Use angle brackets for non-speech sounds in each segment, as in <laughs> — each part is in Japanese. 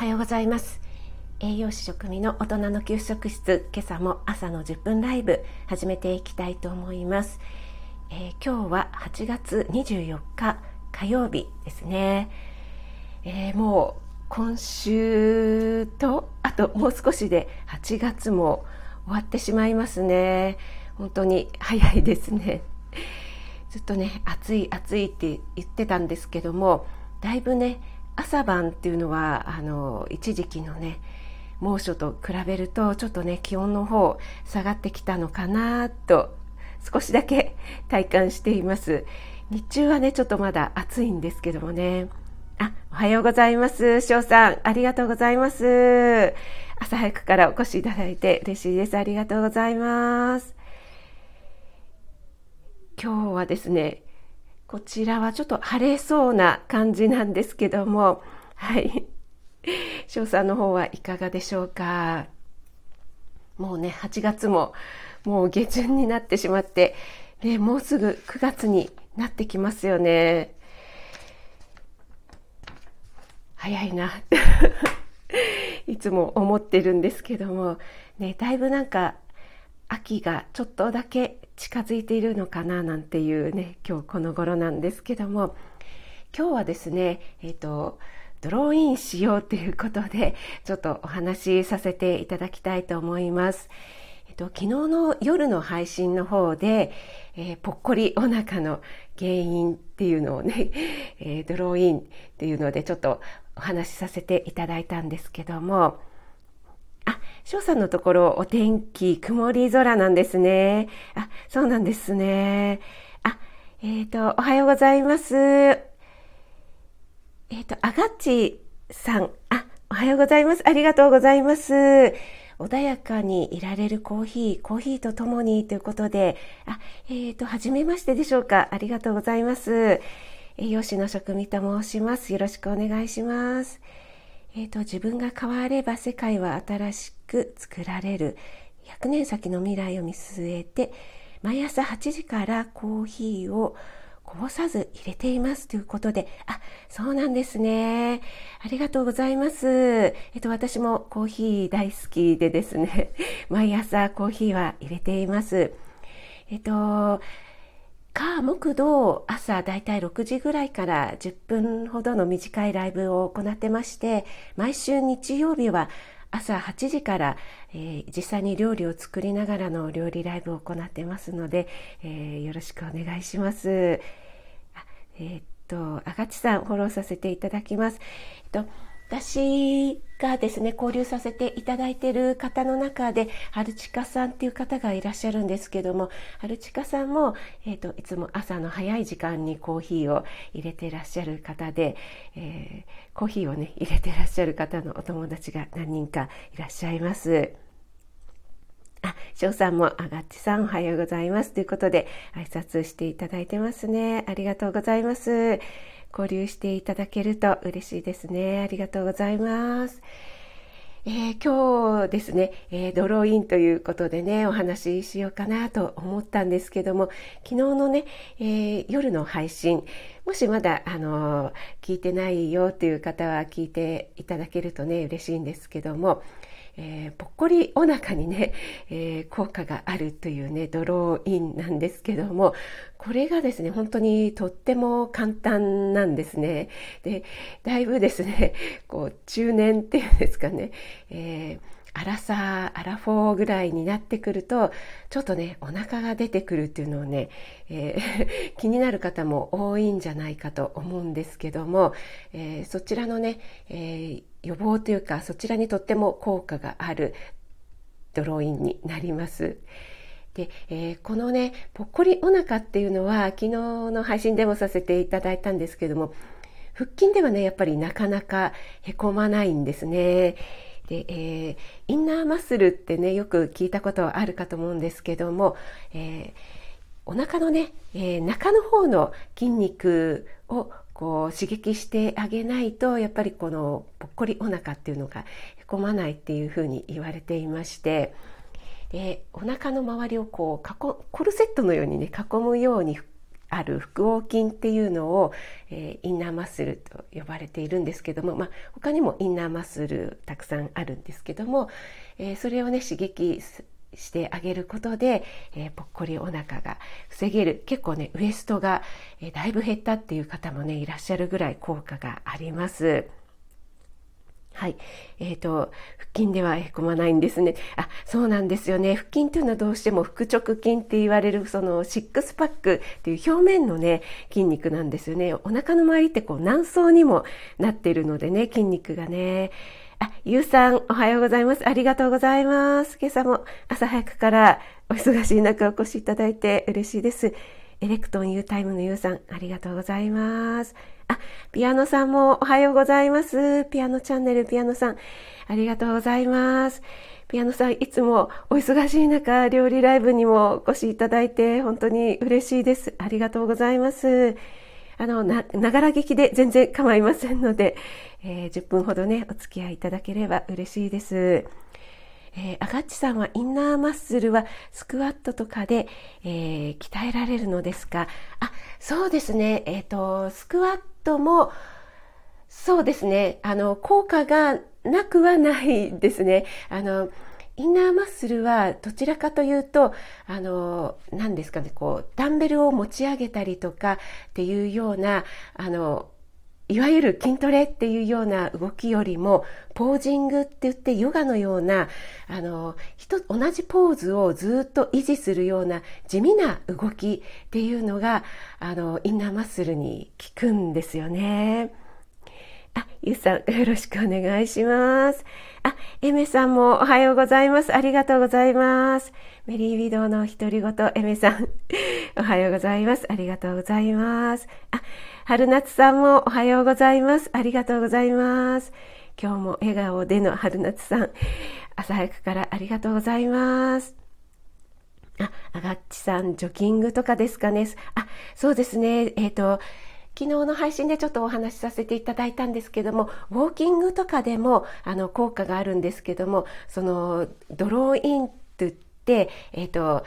はようございます。栄養士食味の大人の給食室今朝も朝の10分ライブ始めていきたいと思います、えー、今日は8月24日火曜日ですね、えー、もう今週とあともう少しで8月も終わってしまいますね。本当に早いですね。ずっとね暑い暑いって言ってたんですけどもだいぶね朝晩っていうのはあの一時期のね猛暑と比べるとちょっとね気温の方下がってきたのかなと少しだけ <laughs> 体感しています。日中はねちょっとまだ暑いんですけどもね。あおはようございます。翔さんありがとうございます。朝早くからお越しいただいて嬉しいです。ありがとうございます。今日はですねこちらはちょっと晴れそうな感じなんですけども、はい。翔さんの方はいかがでしょうか？もうね、8月ももう下旬になってしまって、ね、もうすぐ9月になってきますよね。早いな。<laughs> いつも思ってるんですけども、ね、だいぶなんか秋がちょっとだけ近づいているのかななんていうね今日この頃なんですけども今日はですねえっ、ー、とドローインしようということでちょっとお話しさせていただきたいと思います。えっと、昨日の夜の配信の方で、えー、ぽっこりお腹の原因っていうのをね、<laughs> え、ドローインっていうのでちょっとお話しさせていただいたんですけども、翔さんのところお天気曇り空なんですね。あ、そうなんですね。あ、えっ、ー、と、おはようございます。えっ、ー、と、あがっちさん。あ、おはようございます。ありがとうございます。穏やかにいられるコーヒー、コーヒーとともにということで、あ、えっ、ー、と、はじめましてでしょうか。ありがとうございます。栄養士の職味と申します。よろしくお願いします。えーと、自分が変われば世界は新しく作られる100年先の未来を見据えて毎朝8時からコーヒーをこぼさず入れていますということで、あ、そうなんですね。ありがとうございます。えっと、私もコーヒー大好きでですね、<laughs> 毎朝コーヒーは入れています。えっと、火木土朝だいたい6時ぐらいから10分ほどの短いライブを行ってまして毎週日曜日は朝8時から、えー、実際に料理を作りながらの料理ライブを行ってますので、えー、よろしくお願いします。あえー、っと、あがちさんフォローさせていただきます。えっと私がですね、交流させていただいている方の中で、春近さんっていう方がいらっしゃるんですけども、春近さんも、えっ、ー、と、いつも朝の早い時間にコーヒーを入れていらっしゃる方で、えー、コーヒーをね、入れていらっしゃる方のお友達が何人かいらっしゃいます。あ、翔さんも、あがっちさんおはようございます。ということで、挨拶していただいてますね。ありがとうございます。交流していただけると嬉しいですね。ありがとうございます。えー、今日ですね、えー、ドローインということでね、お話ししようかなと思ったんですけども、昨日のね、えー、夜の配信、もしまだ、あの聞いてないよという方は聞いていただけるとね、嬉しいんですけども、えー、ぽっこりお腹にね、えー、効果があるというねドローインなんですけどもこれがですね本当にとっても簡単なんですね。でだいぶですねこう中年っていうんですかね、えーアラサー、アラフォーぐらいになってくると、ちょっとね、お腹が出てくるっていうのをね、えー、<laughs> 気になる方も多いんじゃないかと思うんですけども、えー、そちらのね、えー、予防というか、そちらにとっても効果があるドローインになります。で、えー、このね、ぽっこりお腹っていうのは、昨日の配信でもさせていただいたんですけども、腹筋ではね、やっぱりなかなかへこまないんですね。で、えー、インナーマッスルってねよく聞いたことはあるかと思うんですけども、えー、お腹のね、えー、中の方の筋肉をこう刺激してあげないとやっぱりこのぽっこりお腹っていうのがへこまないっていうふうに言われていましてでお腹の周りをこうコルセットのようにね囲むようにある腹横筋っていうのを、えー、インナーマッスルと呼ばれているんですけども、まあ、他にもインナーマッスルたくさんあるんですけども、えー、それをね刺激してあげることで、えー、ぽっこりお腹が防げる結構ねウエストが、え、だいぶ減ったっていう方もねいらっしゃるぐらい効果があります。はい。えっ、ー、と、腹筋ではへこまないんですね。あ、そうなんですよね。腹筋というのはどうしても腹直筋って言われる、そのシックスパックっていう表面のね、筋肉なんですよね。お腹の周りってこう軟層にもなってるのでね、筋肉がね。あ、ゆうさん、おはようございます。ありがとうございます。今朝も朝早くからお忙しい中お越しいただいて嬉しいです。エレクトン U タイムのゆうさん、ありがとうございます。あ、ピアノさんもおはようございます。ピアノチャンネルピアノさん、ありがとうございます。ピアノさん、いつもお忙しい中、料理ライブにもお越しいただいて、本当に嬉しいです。ありがとうございます。あの、な、ながら劇で全然構いませんので、えー、10分ほどね、お付き合いいただければ嬉しいです。えー、アガッチさんはインナーマッスルはスクワットとかで、えー、鍛えられるのですか？あ、そうですね。えっ、ー、と、スクワットも、そうですね。あの、効果がなくはないですね。あの、インナーマッスルはどちらかというと、あの、何ですかね、こう、ダンベルを持ち上げたりとかっていうような、あの、いわゆる筋トレっていうような動きよりも、ポージングって言ってヨガのような、あの、同じポーズをずっと維持するような地味な動きっていうのが、あの、インナーマッスルに効くんですよね。あ、ゆうさん、よろしくお願いします。あ、エメさんもおはようございます。ありがとうございます。メリービドウの独り言、エメさん、おはようございます。ありがとうございます。あ、春夏さんもおはようございます。ありがとうございます。今日も笑顔での春夏さん、朝早くからありがとうございます。あ、あがっちさん、ジョギングとかですかね。あ、そうですね。えっ、ー、と、昨日の配信でちょっとお話しさせていただいたんですけども、ウォーキングとかでもあの効果があるんですけども、そのドローインと言って、えっ、ー、と、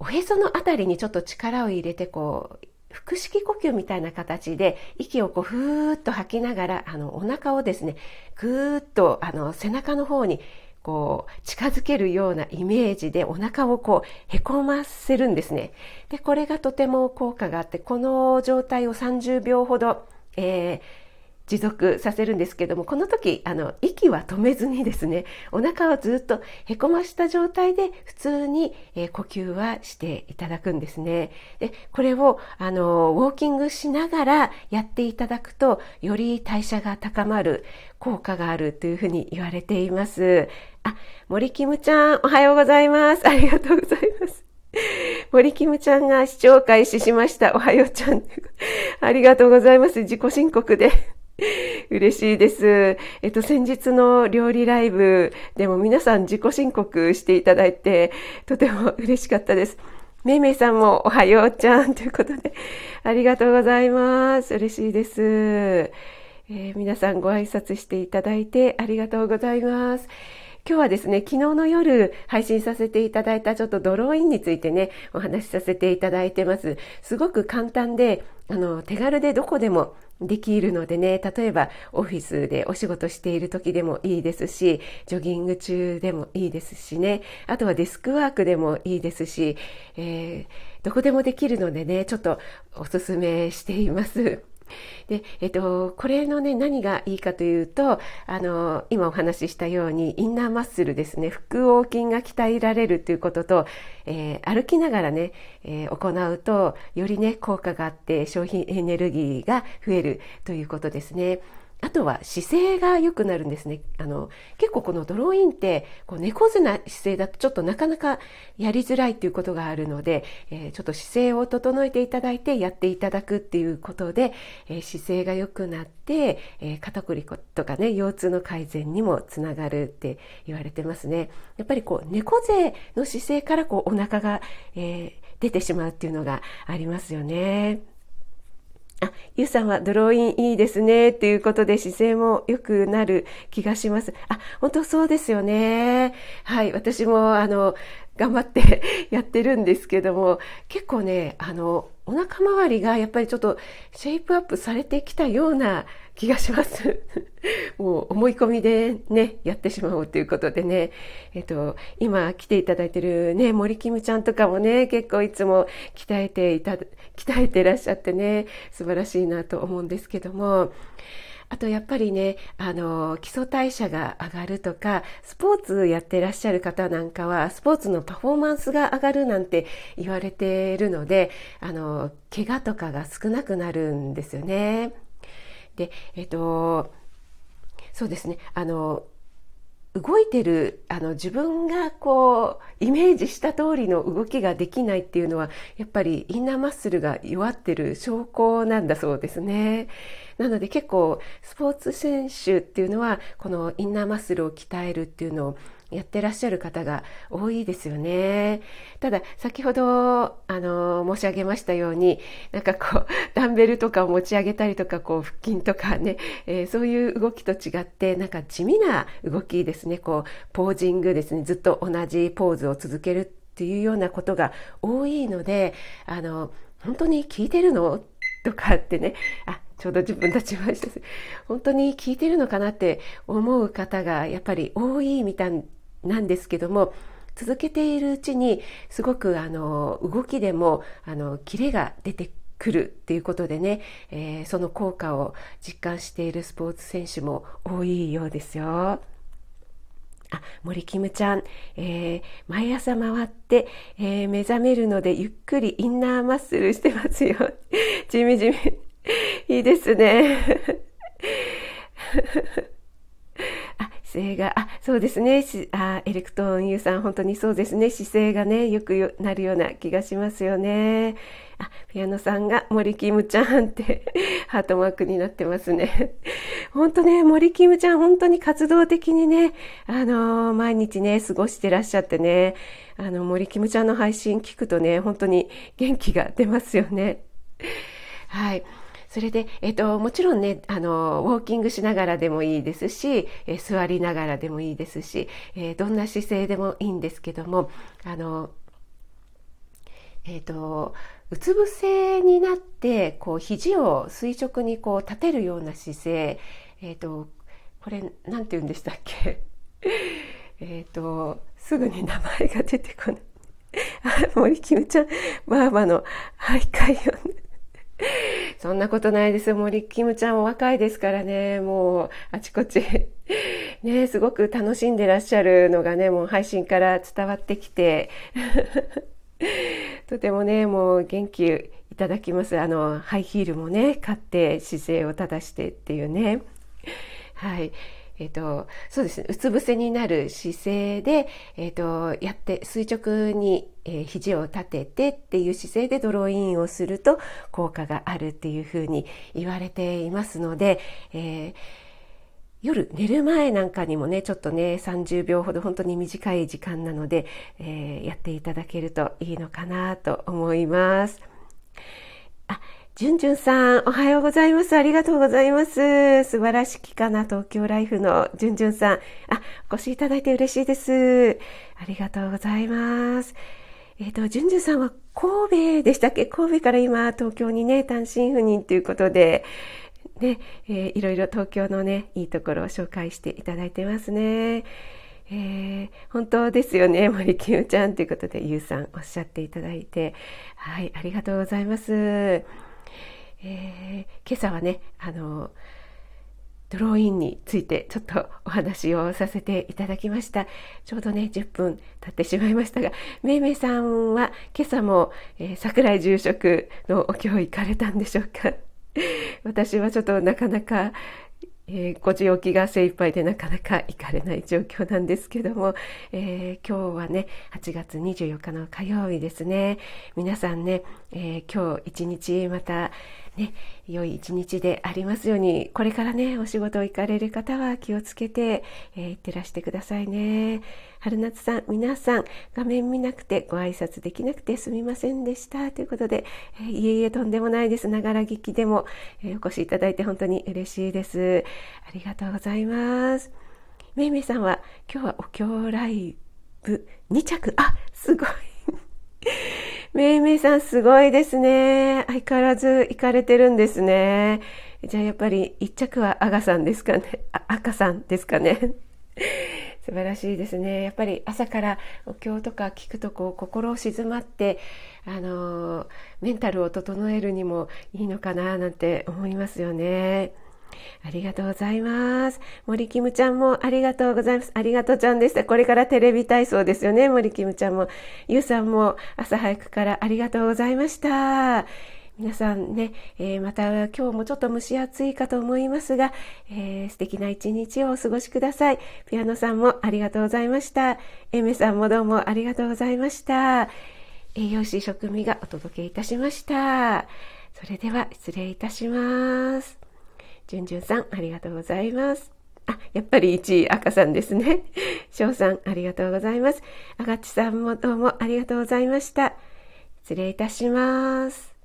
おへそのあたりにちょっと力を入れてこう、腹式呼吸みたいな形で息をこうふーっと吐きながらあのお腹をですねぐーっとあの背中の方にこう近づけるようなイメージでお腹をこうへこませるんですね。で、これがとても効果があって、この状態を30秒ほど、えー持続させるんですけども、この時、あの、息は止めずにですね、お腹をずっとへこました状態で普通に、えー、呼吸はしていただくんですね。で、これを、あの、ウォーキングしながらやっていただくと、より代謝が高まる効果があるというふうに言われています。あ、森キムちゃん、おはようございます。ありがとうございます。<laughs> 森キムちゃんが視聴開始しました。おはようちゃん。<laughs> ありがとうございます。自己申告で。<laughs> 嬉しいです。えっと、先日の料理ライブでも皆さん自己申告していただいて、とても嬉しかったです。めいめいさんもおはようちゃんということで、ありがとうございます。嬉しいです。えー、皆さんご挨拶していただいてありがとうございます。今日はですね、昨日の夜配信させていただいたちょっとドローインについてね、お話しさせていただいてます。すごく簡単で、あの、手軽でどこでもできるのでね、例えばオフィスでお仕事している時でもいいですし、ジョギング中でもいいですしね、あとはデスクワークでもいいですし、えー、どこでもできるのでね、ちょっとおすすめしています。で、えっと、これのね、何がいいかというと、あの、今お話ししたように、インナーマッスルですね、腹横筋が鍛えられるということと、えー、歩きながらね、えー、行うと、よりね、効果があって消費エネルギーが増えるということですね。あとは姿勢が良くなるんですね。あの、結構このドローインって、こう猫背な姿勢だとちょっとなかなかやりづらいっていうことがあるので、えー、ちょっと姿勢を整えていただいてやっていただくっていうことで、えー、姿勢が良くなって、えー、肩こりとかね、腰痛の改善にもつながるって言われてますね。やっぱりこう、猫背の姿勢からこう、お腹が、え出てしまうっていうのがありますよね。あ、ゆうさんはドローインいいですね。っていうことで姿勢も良くなる気がします。あ、本当そうですよね。はい。私も、あの、頑張って <laughs> やってるんですけども、結構ね、あの、お腹周りがやっぱりちょっとシェイプアップされてきたような気がします。<laughs> もう思い込みでね、やってしまおうということでね、えっと、今来ていただいてるね、森キムちゃんとかもね、結構いつも鍛えていた、鍛えてらっしゃってね、素晴らしいなと思うんですけども、あとやっぱりね、あの、基礎代謝が上がるとか、スポーツやってらっしゃる方なんかは、スポーツのパフォーマンスが上がるなんて言われているので、あの、怪我とかが少なくなるんですよね。で、えっと、そうですね、あの、動いてるあの自分がこうイメージした通りの動きができないっていうのはやっぱりインナーマッスルが弱ってる証拠なんだそうですね。なので結構スポーツ選手っていうのはこのインナーマッスルを鍛えるっていうのをやってらっしゃる方が多いですよね。ただ、先ほど、あの、申し上げましたように、なんかこう、<laughs> ダンベルとかを持ち上げたりとか、こう、腹筋とかね、えー、そういう動きと違って、なんか地味な動きですね、こう、ポージングですね、ずっと同じポーズを続けるっていうようなことが多いので、あの、本当に聞いてるの？とかってね、あ、ちょうど自分たちました。本当に聞いてるのかなって思う方がやっぱり多いみたいなんですけども続けているうちにすごくあの動きでもあのキレが出てくるっていうことでね、えー、その効果を実感しているスポーツ選手も多いようですよ。あ、森キムちゃん、えー、毎朝回って、えー、目覚めるのでゆっくりインナーマッスルしてますよ。じみじみ。いいですね。<laughs> 姿勢が、あ、そうですね。あエレクトーン U さん、本当にそうですね。姿勢がね、よくなるような気がしますよね。あ、ピアノさんが森キムちゃんって <laughs> ハートマークになってますね。本当ね、森キムちゃん、本当に活動的にね、あのー、毎日ね、過ごしてらっしゃってね、あの、森キムちゃんの配信聞くとね、本当に元気が出ますよね。はい。それで、えっ、と、もちろんね、あの、ウォーキングしながらでもいいですし、え、座りながらでもいいですし、え、どんな姿勢でもいいんですけども、あの、えっ、と、うつ伏せになって、こう、肘を垂直にこう立てるような姿勢、えっ、と、これ、なんて言うんでしたっけ？えっと、すぐに名前が出てこない。森キムちゃん、ばあばの徘徊をね。<laughs> そんなことないですよ。森キムちゃんお若いですからね、もうあちこち <laughs> ね、すごく楽しんでらっしゃるのがね、もう配信から伝わってきて <laughs> とてもね、もう元気いただきます。あの、ハイヒールもね、買って姿勢を正してっていうね。はい。えっ、ー、と、そうですね、うつ伏せになる姿勢で、えっ、ー、と、やって垂直に、えー、肘を立ててっていう姿勢でドローインをすると効果があるっていうふうに言われていますので、えー夜寝る前なんかにもね、ちょっとね、30秒ほど本当に短い時間なので、えー、やっていただけるといいのかなと思います。あ、じゅんじゅんさん、おはようございます。ありがとうございます。素晴らしきかな、東京ライフのじゅんじゅんさん。あ、お越しいただいて嬉しいです。ありがとうございます。えっ、ー、と、じゅんじゅんさんは神戸でしたっけ？神戸から今、東京にね、単身赴任ということで、ね、えー、いろいろ東京のね、いいところを紹介していただいてますね。えー、本当ですよね、森きむちゃんということで、ゆうさんおっしゃっていただいて、はい、ありがとうございます。えー、今朝はねあのドローインについてちょっとお話をさせていただきましたちょうどね10分経ってしまいましたがめいめいさんは今朝も、えー、桜井住職のお経行かれたんでしょうか <laughs> 私はちょっとなかなかえー、5時起きが精一杯でなかなか行かれない状況なんですけども、えー、今日はね、8月24日の火曜日ですね。皆さんね、えー、今日一日またね、良い一日でありますように、これからね、お仕事行かれる方は気をつけて、えー、行ってらしてくださいね。春夏さん、皆さん、画面見なくてご挨拶できなくてすみませんでした。ということで、えー、いえいえとんでもないです。ながら聞きでも、えー、お越しいただいて本当に嬉しいです。ありがとうございます。めいめいさんは、今日はお経ライブ2着。あ、すごい。<laughs> めいめいさんすごいですね。相変わらず行かれてるんですね。じゃあやっぱり一着はアガさんですかね。赤さんですかね。<laughs> 素晴らしいですね。やっぱり朝からお経とか聞くとこう心を静まって、あのメンタルを整えるにもいいのかななんて思いますよね。ありがとうございます。森キムちゃんもありがとうございます。ありがとうちゃんでした。これからテレビ体操ですよね。森キムちゃんも。ゆうさんも朝早くからありがとうございました。皆さんね、えー、また今日もちょっと蒸し暑いかと思いますが、えー、素敵な一日をお過ごしください。ピアノさんもありがとうございました。エメさんもどうもありがとうございました。栄養士食味がお届けいたしました。それでは失礼いたします。じゅんじゅんさんありがとうございます。あ、やっぱり1位赤さんですね。<laughs> 翔さんありがとうございます。あがちさんもどうもありがとうございました。失礼いたします。